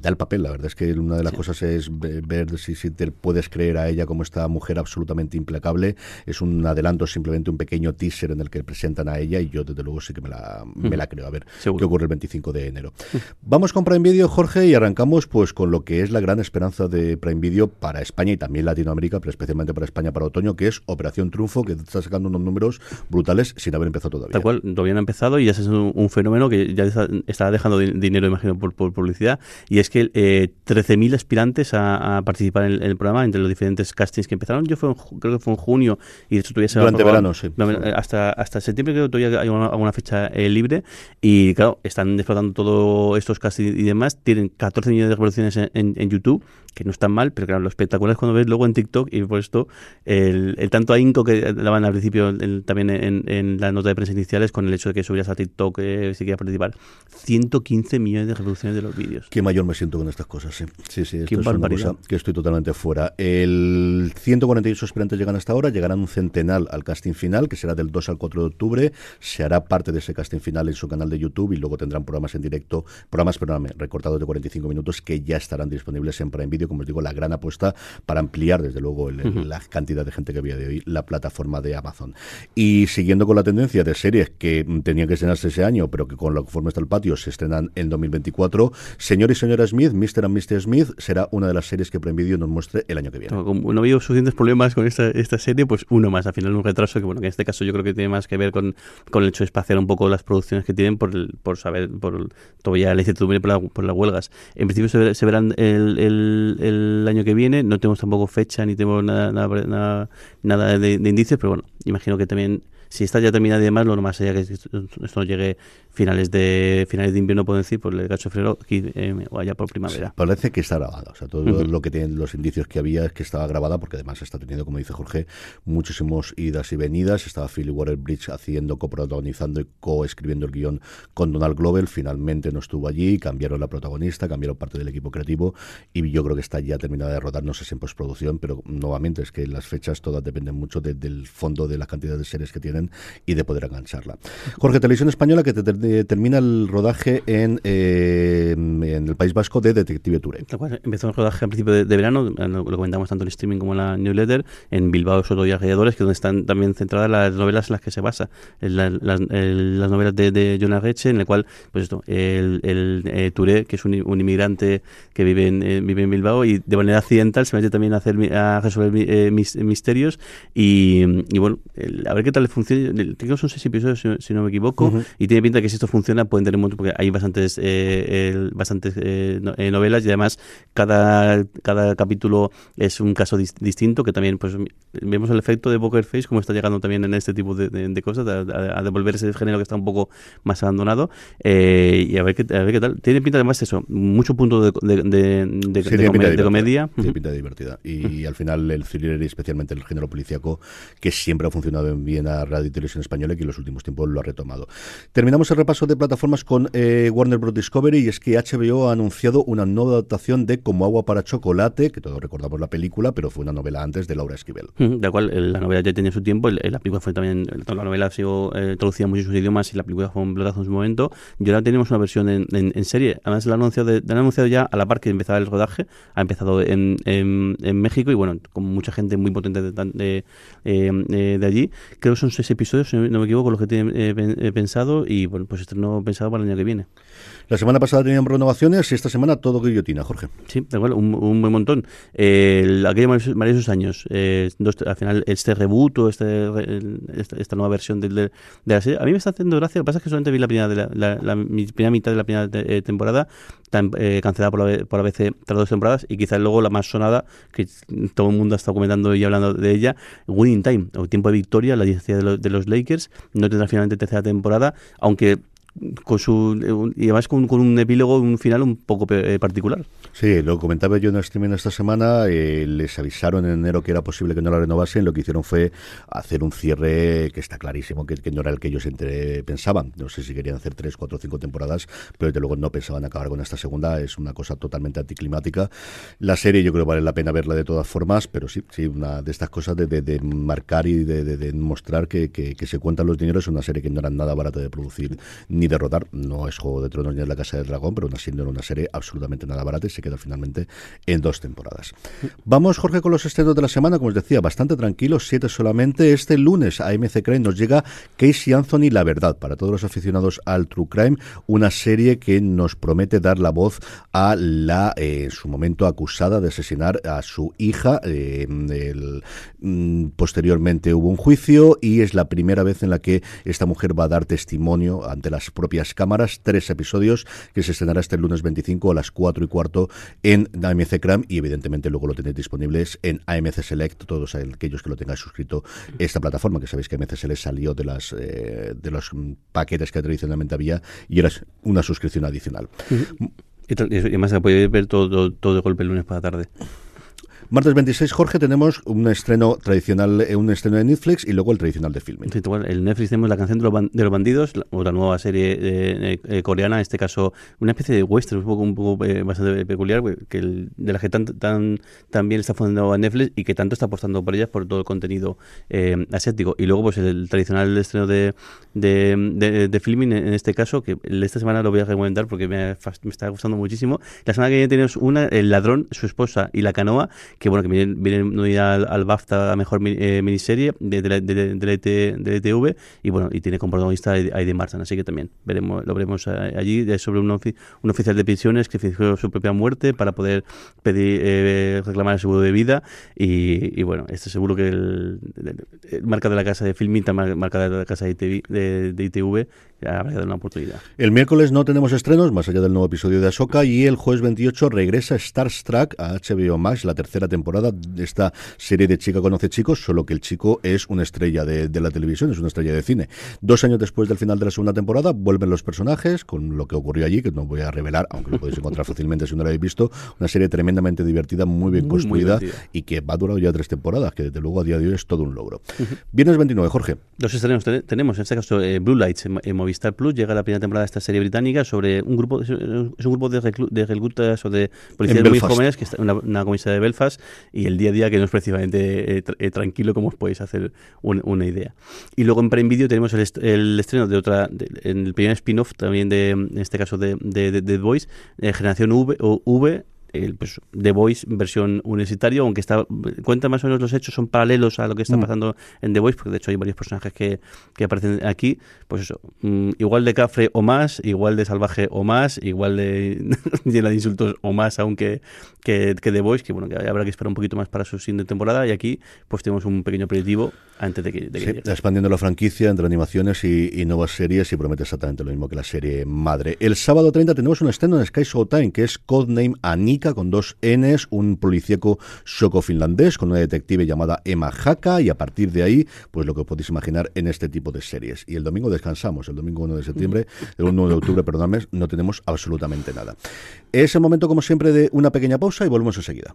da el papel. La verdad es que una de las cosas es ver si, si, te puedes creer a ella como esta mujer absolutamente implacable. Es un adelanto, simplemente un pequeño teaser en el que presentan a ella, y yo desde luego sí que me la, me la creo. A ver qué ocurre el 25 de enero. Vamos con Prime Video, Jorge, y arrancamos pues con lo que es la gran esperanza de Prime Video para España y también Latinoamérica, pero especialmente para España para otoño, que es Operación Triunfo, que está sacando unos números brutales sin haber empezado todavía. Tal cual, todavía no ha empezado y ya es un, fenómeno que ya está, dejando dinero, imagino, por, publicidad. Y es que eh, 13.000 aspirantes a, participar en el, programa entre los diferentes castings que empezaron. Yo fue creo que fue en junio y de hecho todavía se Durante verano, sí. Hasta, hasta septiembre creo que todavía hay alguna, fecha eh, libre. Y claro, están explotando todos estos castings y demás. Tienen 14 millones de reproducciones en YouTube que no están mal, pero claro, lo espectacular es cuando ves luego en TikTok y por esto el, tanto ahínco que daban al principio también en, la nota de prensa iniciales con el hecho de que subías a TikTok eh, si querías participar. 115 millones de reproducciones de los vídeos. Qué mayor me siento con estas cosas, sí. Sí, sí, esto es una cosa que estoy totalmente fuera. El 148 aspirantes llegan hasta ahora, llegarán un centenar al casting final, que será del 2 al 4 de octubre. Se hará parte de ese casting final en su canal de YouTube y luego tendrán programas en directo, programas, perdóname, recortados de 45 minutos que ya estarán disponibles en Prime Video como os digo, la gran apuesta para ampliar, desde luego, la cantidad de gente que había de hoy la plataforma de Amazon. Y siguiendo con la tendencia de series que tenían que estrenarse ese año, pero que con la forma está el patio se estrenan en 2024, Señor y Señora Smith, Mr. and Mr. Smith, será una de las series que Prime nos muestre el año que viene. como no había suficientes problemas con esta, esta serie, pues uno más. Al final un retraso que, bueno, que en este caso yo creo que tiene más que ver con, con el hecho de espaciar un poco las producciones que tienen por, por saber, por todavía la incertidumbre por, por las huelgas. En principio se, verán el, el, año que viene. No tenemos tampoco fecha ni tenemos nada, nada, nada, de, de, indicios, pero bueno, imagino que también si está ya terminada y demás, lo normal sería que esto llegue finales de finales de invierno, puedo decir, por el gacho aquí eh, o allá por primavera. parece que está grabada. O sea, todo lo que tienen los indicios que había es que estaba grabada, porque además está teniendo, como dice Jorge, muchísimos idas y venidas. Estaba Philly Waterbridge haciendo, coprotagonizando y coescribiendo el guion con Donald Glover. Finalmente no estuvo allí, cambiaron la protagonista, cambiaron parte del equipo creativo y yo creo que está ya terminada de rodar, no sé si en postproducción, pero nuevamente es que las fechas todas dependen mucho del fondo de la cantidad de series que tienen y de poder engancharla. Jorge, Televisión Española que termina el rodaje en, eh, en el País Vasco de Detective Ture. Empezó el rodaje a principio de, verano, lo, comentamos tanto en el streaming como en la newsletter, en Bilbao, Soto y alrededores, que es donde están también centradas las novelas en las que se basa. las, novelas de, de John Arreche, en el cual, pues esto, el, el eh, Touré, que es un, inmigrante que vive en, eh, vive en Bilbao y de manera accidental se mete también a, hacer, a resolver misterios y, y bueno, a ver qué tal le funciona tengo son seis episodios, si, no me equivoco, y tiene pinta que si esto funciona pueden tener mucho, porque hay bastantes eh, bastantes eh, eh, novelas y además cada, cada capítulo es un caso distinto, que también pues vemos el efecto de Poker Face, como está llegando también en este tipo de, cosas, a, devolver ese género que está un poco más abandonado, y a ver, qué, a ver qué tal. Tiene pinta además eso, mucho punto de, de, comedia. Tiene pinta divertida. Y, al final el thriller y especialmente el género policíaco, que siempre ha funcionado bien a Radio en española y que en los últimos tiempos lo ha retomado. Terminamos el repaso de plataformas con eh, Warner Bros. Discovery y es que HBO ha anunciado una nueva adaptación de Como agua para chocolate, que todos recordamos la película, pero fue una novela antes de Laura Esquivel. De cual eh, la novela ya tenía su tiempo, la película fue también, la novela ha sido eh, traducida en muchos idiomas y la película fue un pelotazo en su momento. Y ahora tenemos una versión en, serie. Además la han anunciado, anunciado ya a la par que empezaba el rodaje, ha empezado en, México y bueno, con mucha gente muy potente de, de allí. Creo que son seis episodios no me equivoco, lo que tiene eh, pensado y bueno, pues estreno pensado para el año que viene. La semana pasada tenían renovaciones y esta semana todo guillotina, Jorge. Sí, de un, un buen montón. Eh, aquello esos años, eh, al final este reboot este, esta, nueva versión de, la serie, a mí me está haciendo gracia, lo que pasa es que solamente vi la primera, de la, primera mitad de la primera eh, temporada, tan, eh, cancelada por la, por la BC tras dos temporadas y quizás luego la más sonada, que todo el mundo ha estado comentando y hablando de ella, Winning Time, o Tiempo de Victoria, la licencia de, de los Lakers, no tendrá finalmente tercera temporada, aunque con su y además con, un epílogo, un final un poco particular. Sí, lo comentaba yo en el streaming esta semana, les avisaron en enero que era posible que no la renovasen, lo que hicieron fue hacer un cierre que está clarísimo que, no era el que ellos entre, pensaban. No sé si querían hacer tres, cuatro, cinco temporadas, pero desde luego no pensaban acabar con esta segunda, es una cosa totalmente anticlimática. La serie yo creo que vale la pena verla de todas formas, pero sí, sí, una de estas cosas de, marcar y de, mostrar que, se cuentan los dineros es una serie que no era nada barata de producir ni de rodar. No es Juego de Tronos ni es La Casa del Dragón, pero una serie, una serie absolutamente nada barata y se queda finalmente en dos temporadas. Vamos, Jorge, con los estrenos de la semana, como os decía, bastante tranquilos, siete solamente. Este lunes a MC Crime nos llega Casey Anthony La Verdad, para todos los aficionados al True Crime, una serie que nos promete dar la voz a la, eh, en su momento, acusada de asesinar a su hija. Eh, mm, posteriormente hubo un juicio y es la primera vez en la que esta mujer va a dar testimonio ante las propias cámaras. Tres episodios que se estrenará este lunes 25 a las 4 y cuarto en AMC Crime y evidentemente luego lo tenéis disponibles en AMC Select, todos aquellos que lo tengan suscrito esta plataforma, que sabéis que AMC Select salió de las eh, de los paquetes que tradicionalmente había y era una suscripción adicional. Y además se puede ver todo, todo de golpe el lunes para la tarde. Martes 26, Jorge, tenemos un estreno tradicional, eh, un estreno de Netflix y luego el tradicional de filming. Sí, el Netflix tenemos La canción de los, bandidos, o la nueva serie eh, eh, coreana, en este caso una especie de western, un poco, un poco bastante peculiar, que de la que tan, tan, tan bien está funcionando a Netflix y que tanto está apostando por ellas por todo el contenido asiático. Y luego pues el, tradicional estreno de, de, de, filming, en este caso, que esta semana lo voy a recomendar porque me, me está gustando muchísimo. La semana que viene tenemos una, El ladrón, su esposa y la canoa, que bueno que viene, viene al, al, BAFTA a mejor eh, miniserie de, de, de, de, ITV e y bueno y tiene como protagonista a Aiden Martin así que también veremos lo veremos allí es sobre un, un, oficial de pensiones que fingió su propia muerte para poder pedir eh, reclamar el seguro de vida y, y bueno este seguro que el, marca de la casa de Filmita marca de la casa de, ITV, de, ITV habrá dar una oportunidad. El miércoles no tenemos estrenos más allá del nuevo episodio de Ahsoka y el jueves 28 regresa Star Trek a HBO Max la tercera temporada de esta serie de Chica conoce chicos, solo que el chico es una estrella de, la televisión, es una estrella de cine. Dos años después del final de la segunda temporada, vuelven los personajes con lo que ocurrió allí, que no voy a revelar, aunque lo podéis encontrar (laughs) fácilmente si no lo habéis visto. Una serie tremendamente divertida, muy bien construida y que va a durar ya tres temporadas, que desde luego a día de hoy es todo un logro. Viernes 29, Jorge. Dos estrenos tenemos, en este caso eh, Blue Lights en, Movistar Plus, llega la primera temporada de esta serie británica sobre un grupo, es un grupo de, reclutas o de policías muy jóvenes, que está en una, una comisaría de Belfast, y el día a día que no es precisamente eh, eh, tranquilo como os podéis hacer una idea. Y luego en Prime Video tenemos el, estreno de otra, en el primer spin-off también de, en este caso de, de, The Voice, eh, Generación v el, pues, The Voice versión universitario, aunque está cuenta más o menos los hechos, son paralelos a lo que está mm. pasando en The Voice, porque de hecho hay varios personajes que, que aparecen aquí, pues eso, mm, igual de cafre o más, igual de salvaje o más, igual de (laughs) llena de insultos o más, aunque que, que The Voice, que bueno, que habrá que esperar un poquito más para su siguiente temporada, y aquí pues tenemos un pequeño aperitivo antes de que, de expandiendo la franquicia entre animaciones y, nuevas series y promete exactamente lo mismo que la serie madre. El sábado 30 tenemos un estreno en Sky Showtime que es Codename Anika con dos Ns, un policíaco soco-finlandés con una detective llamada Emma Haka y a partir de ahí, pues lo que podéis imaginar en este tipo de series. Y el domingo descansamos, el domingo 1 de septiembre, el 1 de octubre, perdóname, no tenemos absolutamente nada. Es el momento, como siempre, de una pequeña pausa y volvemos enseguida.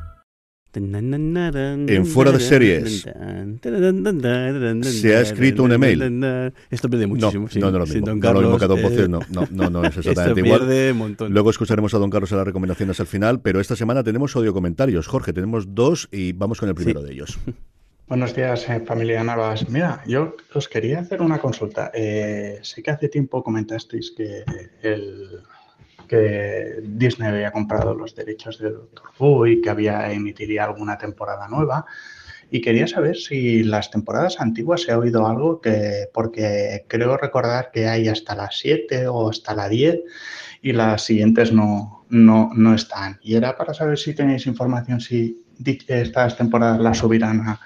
En fuera de series se ha escrito un email. Esto pierde muchísimo. No, no, no lo mismo. no lo mismo que voces, no, no, no, no es (laughs) exactamente igual. Luego escucharemos a don Carlos en las recomendaciones al final, pero esta semana tenemos audio comentarios. Jorge, tenemos dos y vamos con el primero de ellos. (laughs) Buenos días, eh, familia Navas. Mira, yo os quería hacer una consulta. Eh, sé que hace tiempo comentasteis que el que Disney había comprado los derechos de Doctor Who y que había emitiría alguna temporada nueva. Y quería saber si las temporadas antiguas se ha oído algo que, porque creo recordar que hay hasta las 7 o hasta la 10 y las siguientes no, no, no están. Y era para saber si tenéis información si estas temporadas las subirán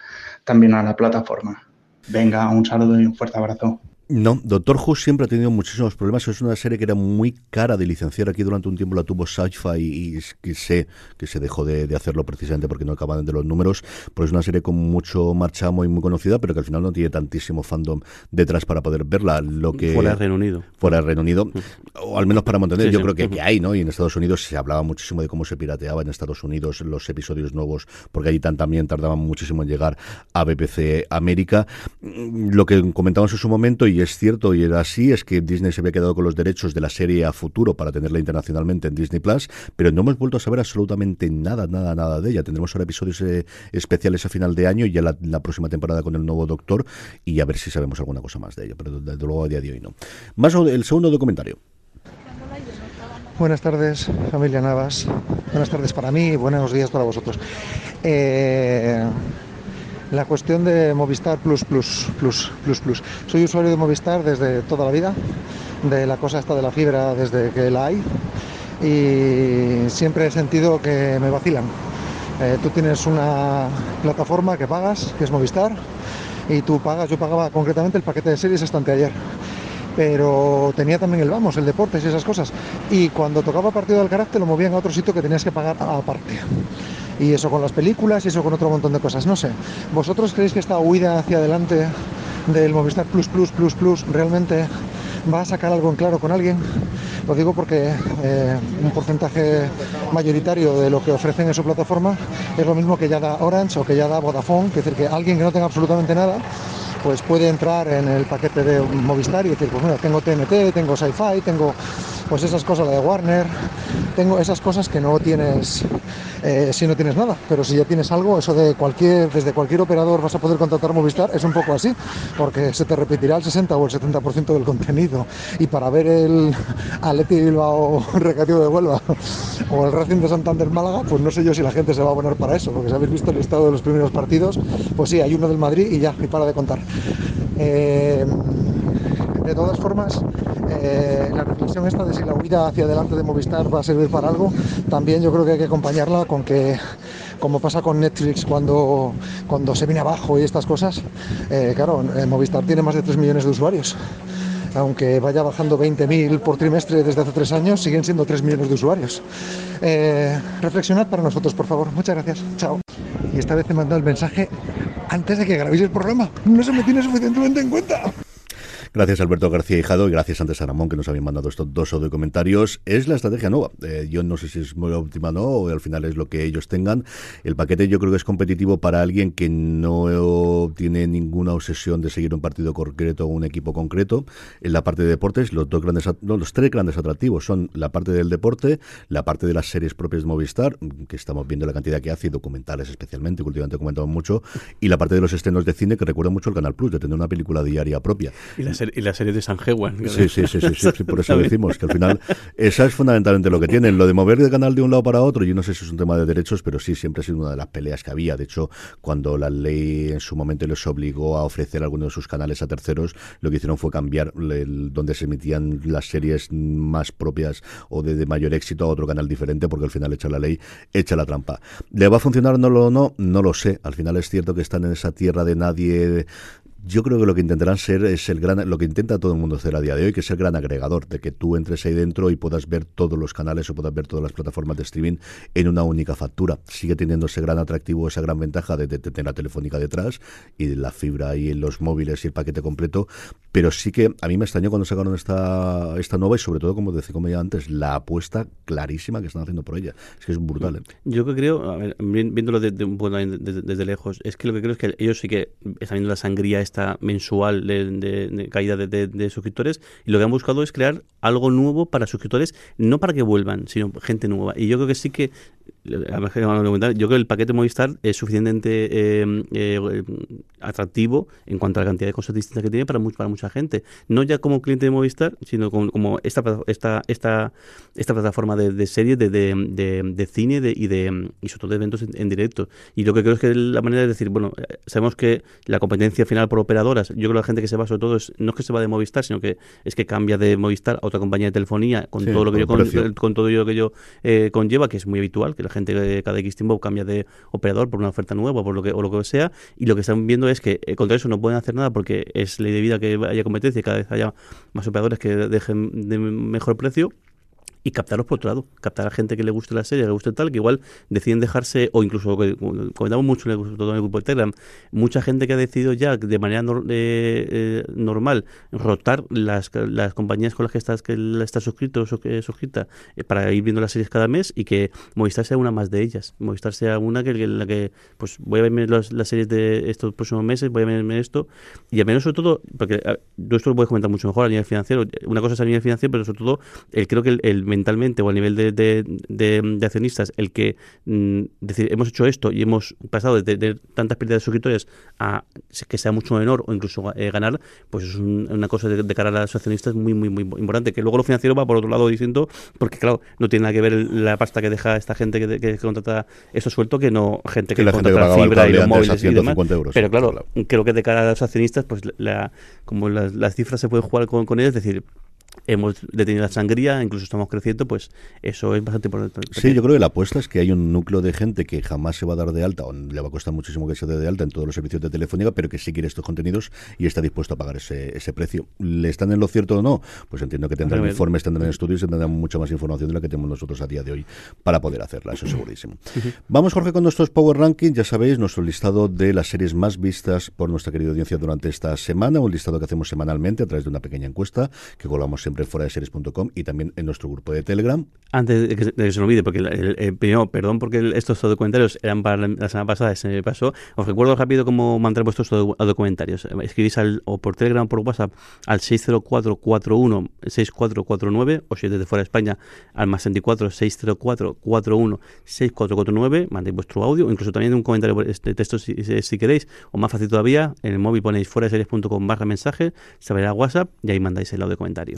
también a la plataforma. Venga, un saludo y un fuerte abrazo. No, Doctor Who siempre ha tenido muchísimos problemas. Es una serie que era muy cara de licenciar. Aquí durante un tiempo la tuvo Sci-Fi y, que sé que se dejó de, hacerlo precisamente porque no acaban de los números. Pues es una serie con mucho marchamo y muy conocida, pero que al final no tiene tantísimo fandom detrás para poder verla. Lo que fuera del Reino Unido. Fuera del Reino Unido, o al menos para mantener. yo creo que, que, hay, ¿no? Y en Estados Unidos se hablaba muchísimo de cómo se pirateaba en Estados Unidos los episodios nuevos, porque allí también tardaban muchísimo en llegar a BBC América. Lo que comentamos en su momento, y es cierto y era así, es que Disney se había quedado con los derechos de la serie a futuro para tenerla internacionalmente en Disney Plus, pero no hemos vuelto a saber absolutamente nada, nada, nada de ella. Tendremos ahora episodios eh, especiales a final de año y ya la, próxima temporada con el nuevo Doctor y a ver si sabemos alguna cosa más de ella, pero desde luego a día de hoy no. Más el segundo documentario. Buenas tardes, familia Navas. Buenas tardes para mí y buenos días para vosotros. Eh, la cuestión de Movistar Plus Plus Plus Plus Plus. Soy usuario de Movistar desde toda la vida, de la cosa esta de la fibra desde que la hay y siempre he sentido que me vacilan. Eh, tú tienes una plataforma que pagas, que es Movistar, y tú pagas, yo pagaba concretamente el paquete de series hasta anteayer pero tenía también el vamos, el deportes y esas cosas. Y cuando tocaba partido del carácter lo movían a otro sitio que tenías que pagar aparte. Y eso con las películas y eso con otro montón de cosas. No sé, ¿vosotros creéis que esta huida hacia adelante del Movistar Plus Plus Plus Plus realmente va a sacar algo en claro con alguien? Lo digo porque eh, un porcentaje mayoritario de lo que ofrecen en su plataforma es lo mismo que ya da Orange o que ya da Vodafone, es decir, que alguien que no tenga absolutamente nada pues puede entrar en el paquete de Movistar y decir, pues mira, tengo TNT, tengo Sci-Fi, tengo pues esas cosas, la de Warner, tengo esas cosas que no tienes eh, si no tienes nada, pero si ya tienes algo, eso de cualquier, desde cualquier operador vas a poder contratar Movistar, es un poco así, porque se te repetirá el 60 o el 70% del contenido. Y para ver el Atleti Bilbao (laughs) Recreativo de Huelva o el Racing de Santander Málaga, pues no sé yo si la gente se va a poner para eso, porque si habéis visto el estado de los primeros partidos, pues sí, hay uno del Madrid y ya, y para de contar. Eh, de todas formas, eh, la reflexión esta de si la huida hacia adelante de Movistar va a servir para algo, también yo creo que hay que acompañarla con que, como pasa con Netflix cuando, cuando se viene abajo y estas cosas, eh, claro, eh, Movistar tiene más de 3 millones de usuarios aunque vaya bajando 20.000 por trimestre desde hace tres años, siguen siendo 3 millones de usuarios. reflexionad para nosotros, por favor. Muchas gracias. Chao. Y esta vez he mandado el mensaje antes de que grabéis el programa. No se me tiene suficientemente en cuenta. Gracias Alberto García Hijado y gracias antes a Ramón que nos habían mandado estos dos de comentarios. Es la estrategia nueva. Eh, yo no sé si es muy óptima o no, o al final es lo que ellos tengan. El paquete yo creo que es competitivo para alguien que no tiene ninguna obsesión de seguir un partido concreto o un equipo concreto. En la parte de deportes, los dos grandes, los tres grandes atractivos son la parte del deporte, la parte de las series propias de Movistar, que estamos viendo la cantidad que hace, y documentales especialmente, que últimamente comentamos mucho, y la parte de los estrenos de cine que recuerda mucho el Canal Plus, de tener una película diaria propia y la serie de San Hewan. Sí, sí, sí, sí, por eso decimos que al final esa es fundamentalmente lo que tienen. Lo de mover de canal de un lado para otro, yo no sé si es un tema de derechos, pero sí, siempre ha sido una de las peleas que había. De hecho, cuando la ley en su momento les obligó a ofrecer algunos de sus canales a terceros, lo que hicieron fue cambiar donde se emitían las series más propias o de, mayor éxito a otro canal diferente, porque al final echa la ley, echa la trampa. ¿Le va a funcionar no, no? No lo sé. Al final es cierto que están en esa tierra de nadie yo creo que lo que intentarán ser es el gran, lo que intenta todo el mundo hacer a día de hoy, que es el gran agregador, de que tú entres ahí dentro y puedas ver todos los canales o puedas ver todas las plataformas de streaming en una única factura. Sigue teniendo ese gran atractivo, esa gran ventaja de, tener la telefónica detrás y la fibra y los móviles y el paquete completo, pero sí que a mí me extrañó cuando sacaron esta, esta nueva y sobre todo, como decía como ya antes, la apuesta clarísima que están haciendo por ella. Es que es brutal. ¿eh? Yo que creo, a ver, viéndolo desde, desde, lejos, es que lo que creo es que ellos sí que están viendo la sangría mensual de, caída de, suscriptores y lo que han buscado es crear algo nuevo para suscriptores, no para que vuelvan, sino gente nueva. Y yo creo que sí que yo creo que el paquete Movistar es suficientemente eh, eh, atractivo en cuanto a la cantidad de cosas distintas que tiene para, para mucha gente. No ya como cliente de Movistar, sino como, como esta, esta, esta, esta plataforma de, de series, de, de, de, cine de, y, de, y sobre todo de eventos en, directo. Y lo que creo es que la manera de decir, bueno, eh, sabemos que la competencia final por operadoras, yo creo que la gente que se va sobre todo es, no es que se va de Movistar, sino que es que cambia de Movistar a otra compañía de telefonía con todo lo que yo con, todo lo que yo eh, conlleva, que es muy habitual, que la gente de cada X tiempo cambia de operador por una oferta nueva por lo que, o lo que sea, y lo que están viendo es que eh, contra eso no pueden hacer nada porque es ley de vida que haya competencia y cada vez haya más operadores que dejen de mejor precio y captarlos por otro lado, captar a gente que le guste la serie, le guste tal, que igual deciden dejarse, o incluso, comentamos mucho en el, grupo de Telegram, mucha gente que ha decidido ya de manera eh, eh, normal rotar las, las compañías con las que estás que está suscrito o suscrita eh, para ir viendo las series cada mes y que Movistar sea una más de ellas, Movistar sea una que, en la que pues voy a verme las, series de estos próximos meses, voy a verme esto, y al menos sobre todo, porque yo esto lo voy a comentar mucho mejor a nivel financiero, una cosa es a nivel financiero, pero sobre todo el, creo que el mentalmente o a nivel de, de, accionistas el que mm, decir hemos hecho esto y hemos pasado de, tantas pérdidas de suscriptores a que sea mucho menor o incluso eh, ganar, pues es una cosa de, cara a los accionistas muy, muy, muy importante. Que luego lo financiero va por otro lado distinto, porque claro, no tiene nada que ver la pasta que deja esta gente que, contrata eso suelto que no gente que, contrata fibra y los móviles y demás. Pero claro, creo que de cara a los accionistas, pues la, como las, las cifras se pueden jugar con, con ellas, es decir, hemos detenido la sangría, incluso estamos creciendo, pues eso es bastante importante. Sí, yo creo que la apuesta es que hay un núcleo de gente que jamás se va a dar de alta, o le va a costar muchísimo que se dé de alta en todos los servicios de telefónica, pero que sí quiere estos contenidos y está dispuesto a pagar ese, ese precio. ¿Le están en lo cierto o no? Pues entiendo que tendrán informes, tendrán estudios y tendrán mucha más información de la que tenemos nosotros a día de hoy para poder hacerla, eso (clears throat) segurísimo. Vamos, Jorge, con nuestros Power Rankings. Ya sabéis, nuestro listado de las series más vistas por nuestra querida audiencia durante esta semana, un listado que hacemos semanalmente a través de una pequeña encuesta que colgamos siempre de y también en nuestro grupo de Telegram. Antes de que, se me olvide, porque el, primero, perdón porque estos documentarios eran para la semana pasada, se me pasó. Os recuerdo rápido cómo mandar vuestros documentarios. Escribís al, o por Telegram o por WhatsApp al 60441 6449 o si desde fuera de España al más 64 604 41 6449 mandéis vuestro audio, incluso también un comentario de texto si, si, queréis, o más fácil todavía, en el móvil ponéis fuera de series.com barra mensaje, se verá WhatsApp y ahí mandáis el audio comentario.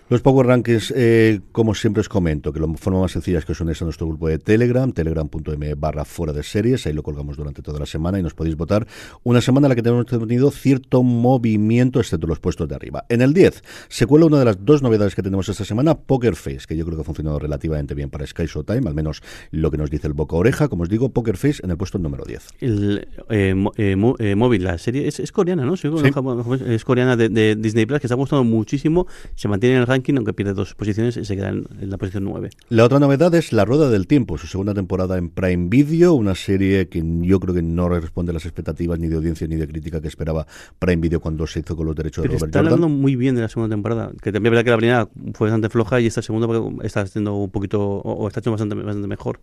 Los Power Rankings, eh, como siempre os comento, que la forma más sencilla es que os unéis a nuestro grupo de Telegram, telegram.m barra fuera de series, ahí lo colgamos durante toda la semana y nos podéis votar. Una semana en la que tenemos tenido cierto movimiento, excepto los puestos de arriba. En el 10 se cuela una de las dos novedades que tenemos esta semana, Poker Face, que yo creo que ha funcionado relativamente bien para Sky Showtime, al menos lo que nos dice el boca oreja. Como os digo, Poker Face en el puesto número 10. El eh, eh, eh, móvil, la serie es, coreana, ¿no? Es coreana de, Disney Plus, que está gustando muchísimo, se mantiene en el ranking aunque pierde dos posiciones y se queda en, la posición 9. La otra novedad es La Rueda del Tiempo, su segunda temporada en Prime Video, una serie que yo creo que no responde a las expectativas ni de audiencia ni de crítica que esperaba Prime Video cuando se hizo con los derechos de Robert está hablando muy bien de la segunda temporada, que también es verdad que la primera fue bastante floja y esta segunda está haciendo un poquito, o, está hecho bastante, bastante mejor.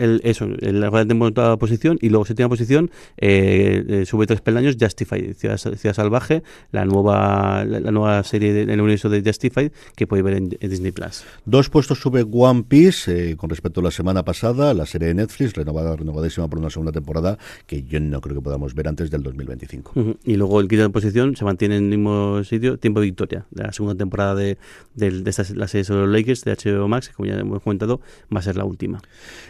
El, eso, la temporada posición y luego séptima posición eh, eh, sube tres peldaños Justified, Ciudad, Salvaje, la nueva la, nueva serie del universo de Justified que puede ver en, Disney Plus. Dos puestos sube One Piece eh, con respecto a la semana pasada, la serie de Netflix, renovada, renovadísima por una segunda temporada que yo no creo que podamos ver antes del 2025. Y luego el quinta posición se mantiene en el mismo sitio, Tiempo de Victoria, de la segunda temporada de, de, de esta, la serie sobre los Lakers de HBO Max, como ya hemos comentado, va a ser la última.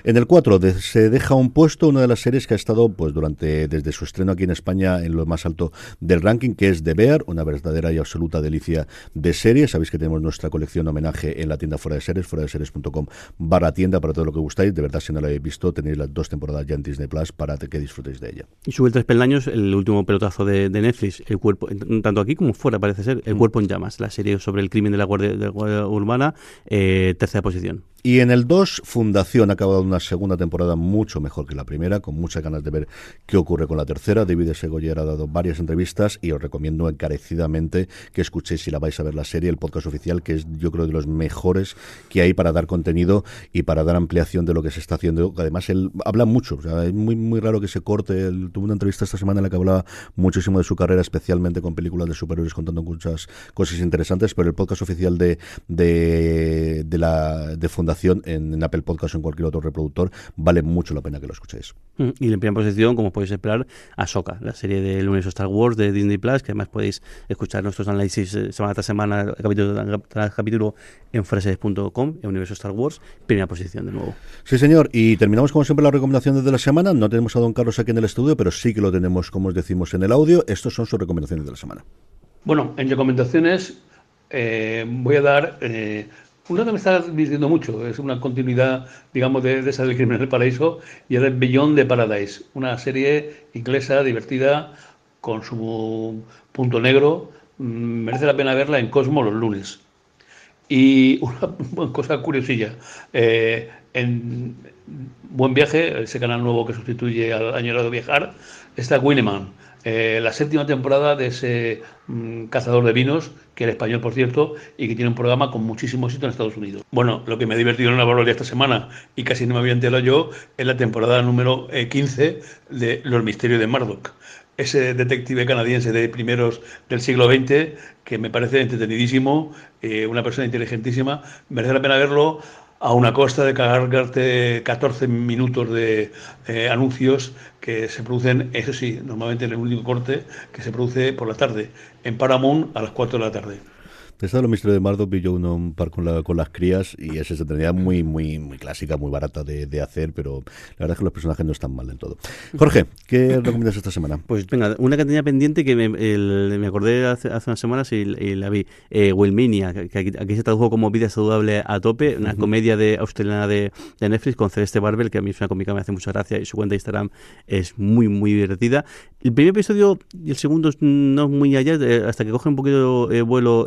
En el 4 se deja un puesto una de las series que ha estado pues durante desde su estreno aquí en España en lo más alto del ranking, que es The Bear, una verdadera y absoluta delicia de series. Sabéis que tenemos nuestra colección homenaje en la tienda fuera de series, fuera de series.com barra tienda para todo lo que gustáis. De verdad, si no la habéis visto, tenéis las dos temporadas ya en Disney Plus para que disfrutéis de ella. Y sube tres peldaños el último pelotazo de, Netflix, el cuerpo, tanto aquí como fuera parece ser, El mm. cuerpo en llamas, la serie sobre el crimen de la Guardia, de la guardia Urbana, eh, tercera posición. Y en el 2, Fundación ha acabado una segunda temporada mucho mejor que la primera, con muchas ganas de ver qué ocurre con la tercera. David Segoyer ha dado varias entrevistas y os recomiendo encarecidamente que escuchéis si la vais a ver la serie, el podcast oficial, que es yo creo de los mejores que hay para dar contenido y para dar ampliación de lo que se está haciendo. Además, él habla mucho, o sea, es muy, muy raro que se corte. Él tuvo una entrevista esta semana en la que hablaba muchísimo de su carrera, especialmente con películas de superhéroes, contando muchas cosas interesantes, pero el podcast oficial de, de, de la de Fundación recomendación en, Apple Podcast o en cualquier otro reproductor, vale mucho la pena que lo escuchéis. Mm, y en primera posición, como podéis esperar, Ahsoka, la serie del universo Star Wars de Disney Plus, que además podéis escuchar nuestros análisis eh, semana tras semana, capítulo tras capítulo, en frases.com, en universo Star Wars, primera posición de nuevo. Sí, señor. Y terminamos como siempre las recomendaciones de la semana. No tenemos a don Carlos aquí en el estudio, pero sí que lo tenemos, como os decimos, en el audio. Estos son sus recomendaciones de la semana. Bueno, en recomendaciones eh, voy a dar eh, que me está diciendo mucho, es una continuidad, digamos, de, esa del Crimen del Paraíso, y es Beyond de Paradise, una serie inglesa divertida con su punto negro. Mm, merece la pena verla en Cosmo los lunes. Y (laughs) una cosa curiosilla, eh, en Buen Viaje, ese canal nuevo que sustituye al Año de Viajar, está Winneman eh, la séptima temporada de ese mm, cazador de vinos, que era español por cierto, y que tiene un programa con muchísimo éxito en Estados Unidos. Bueno, lo que me ha divertido en la barbaridad esta semana, y casi no me había enterado yo, es la temporada número 15 eh, de Los Misterios de Murdoch. Ese detective canadiense de primeros del siglo XX, que me parece entretenidísimo, eh, una persona inteligentísima, merece la pena verlo a una costa de cargarte 14 minutos de eh, anuncios que se producen, eso sí, normalmente en el último corte, que se produce por la tarde, en Paramount a las 4 de la tarde. Está los misterios de Mardo, vi yo uno un par con, la, con las crías y es esa tenía muy, muy, muy clásica, muy barata de, de, hacer, pero la verdad es que los personajes no están mal del todo. Jorge, ¿qué (laughs) recomiendas esta semana? Pues venga, una que tenía pendiente que me, me acordé hace, hace, unas semanas y, la vi, eh, Wilminia, que aquí, se tradujo como Vida Saludable a Tope, una comedia de australiana de, de, Netflix con Celeste Barbel, que a mí es una cómica me hace mucha gracia y su cuenta de Instagram es muy, muy divertida. El primer episodio y el segundo no muy allá, eh, hasta que coge un poquito de vuelo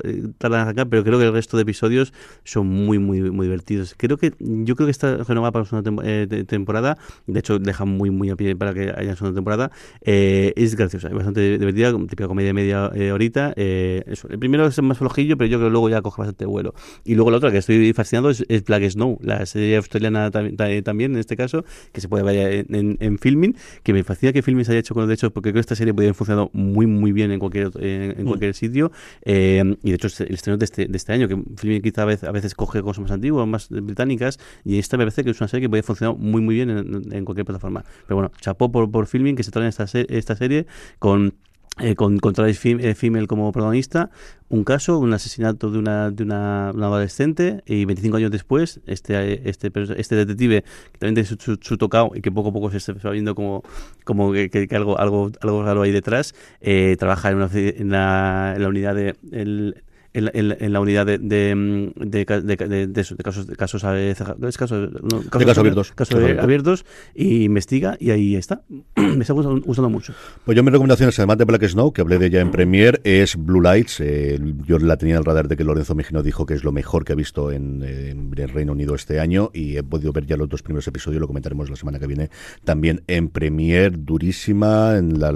eh, acá, pero creo que el resto de episodios son muy, muy, muy divertidos. Creo que, yo creo que esta renovada para la segunda eh, temporada, de hecho, deja muy, muy a pie para que haya segunda temporada, eh, es graciosa, es bastante divertida, típica comedia media eh, horita. eso. El primero es más flojillo, pero yo creo que luego ya coge bastante vuelo. Y luego la otra que estoy fascinado es, Black Snow, la serie australiana también, en este caso, que se puede ver en, filming, que me fascina que filming se haya hecho con de hecho, porque creo que esta serie podría haber funcionado muy, muy bien en cualquier, en, mm. cualquier sitio. y de hecho, el estreno de este, de este año, que Filmin quizá a veces, a veces coge cosas más antiguas, más británicas, y esta me parece que es una serie que puede funcionar muy muy bien en, cualquier plataforma. Pero bueno, chapó por, por Filming que se trae esta, esta serie con eh, con, con Travis eh, Fimmel como protagonista, un caso, un asesinato de una, de una, adolescente y 25 años después, este, este, este detective que también tiene su, tocado y que poco a poco se está viendo como, como que, que, algo, algo, algo raro ahí detrás, eh, trabaja en, una, en, la, en la unidad de... El, en, la unidad de, de, de, de, de casos, de casos, abiertos, casos abiertos y investiga y ahí está. (clears throat) me está gustando, mucho. Pues yo mi recomendación es además de Black Snow, que hablé de ella en Premiere, es Blue Lights. Eh, yo la tenía en el radar de que Lorenzo Mejino dijo que es lo mejor que ha visto en, el Reino Unido este año y he podido ver ya los dos primeros episodios, lo comentaremos la semana que viene también en Premiere, durísima, en la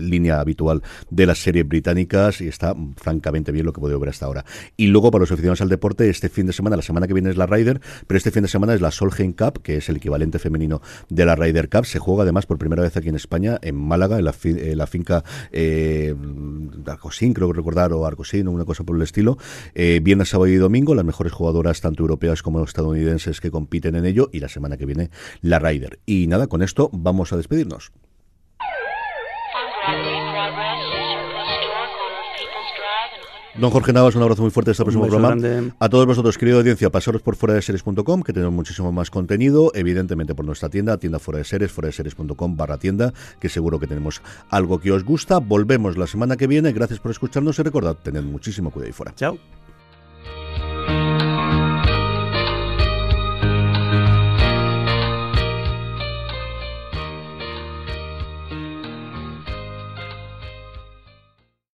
línea habitual de las series británicas y está francamente bien lo que he ver hasta ahora. Y luego para los aficionados al deporte, este fin de semana, la semana que viene es la Ryder, pero este fin de semana es la Solheim Cup, que es el equivalente femenino de la Ryder Cup. Se juega además por primera vez aquí en España, en Málaga, en la, la finca eh, Arcosín, creo recordar, o Arcosín, o una cosa por el estilo. Eh, viernes, sábado y domingo, las mejores jugadoras, tanto europeas como estadounidenses, que compiten en ello, y la semana que viene la Ryder. Y nada, con esto vamos a despedirnos. Don Jorge Navas, un abrazo muy fuerte hasta el próximo programa. A todos vosotros, querida audiencia, pasaros por fuera de series.com, que tenemos muchísimo más contenido, evidentemente por nuestra tienda, tienda fuera de series, fuera de series.com barra tienda, que seguro que tenemos algo que os gusta. Volvemos la semana que viene, gracias por escucharnos y recordad, tened muchísimo cuidado ahí fuera. Chao.